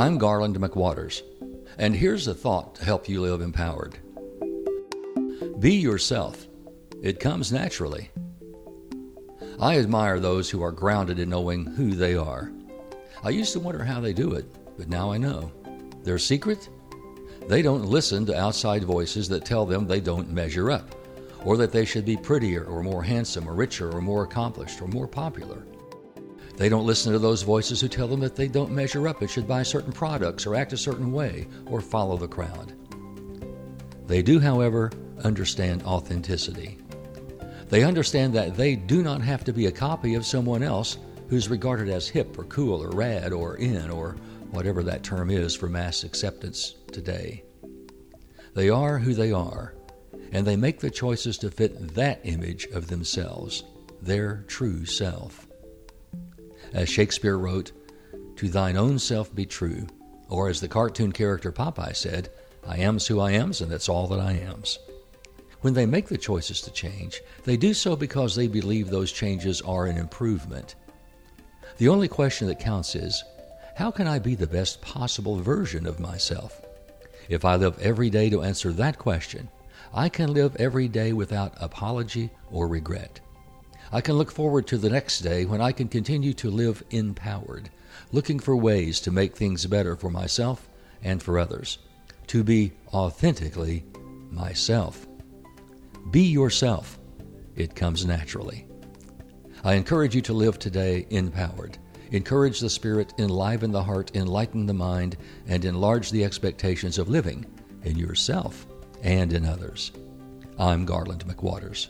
I'm Garland McWaters, and here's a thought to help you live empowered. Be yourself. It comes naturally. I admire those who are grounded in knowing who they are. I used to wonder how they do it, but now I know. Their secret? They don't listen to outside voices that tell them they don't measure up, or that they should be prettier or more handsome or richer or more accomplished or more popular. They don't listen to those voices who tell them that they don't measure up and should buy certain products or act a certain way or follow the crowd. They do, however, understand authenticity. They understand that they do not have to be a copy of someone else who's regarded as hip or cool or rad or in or whatever that term is for mass acceptance today. They are who they are, and they make the choices to fit that image of themselves, their true self. As Shakespeare wrote, To thine own self be true, or as the cartoon character Popeye said, I am's who I am's, and that's all that I am's. When they make the choices to change, they do so because they believe those changes are an improvement. The only question that counts is how can I be the best possible version of myself? If I live every day to answer that question, I can live every day without apology or regret. I can look forward to the next day when I can continue to live empowered, looking for ways to make things better for myself and for others, to be authentically myself. Be yourself. It comes naturally. I encourage you to live today empowered. Encourage the spirit, enliven the heart, enlighten the mind, and enlarge the expectations of living in yourself and in others. I'm Garland McWaters.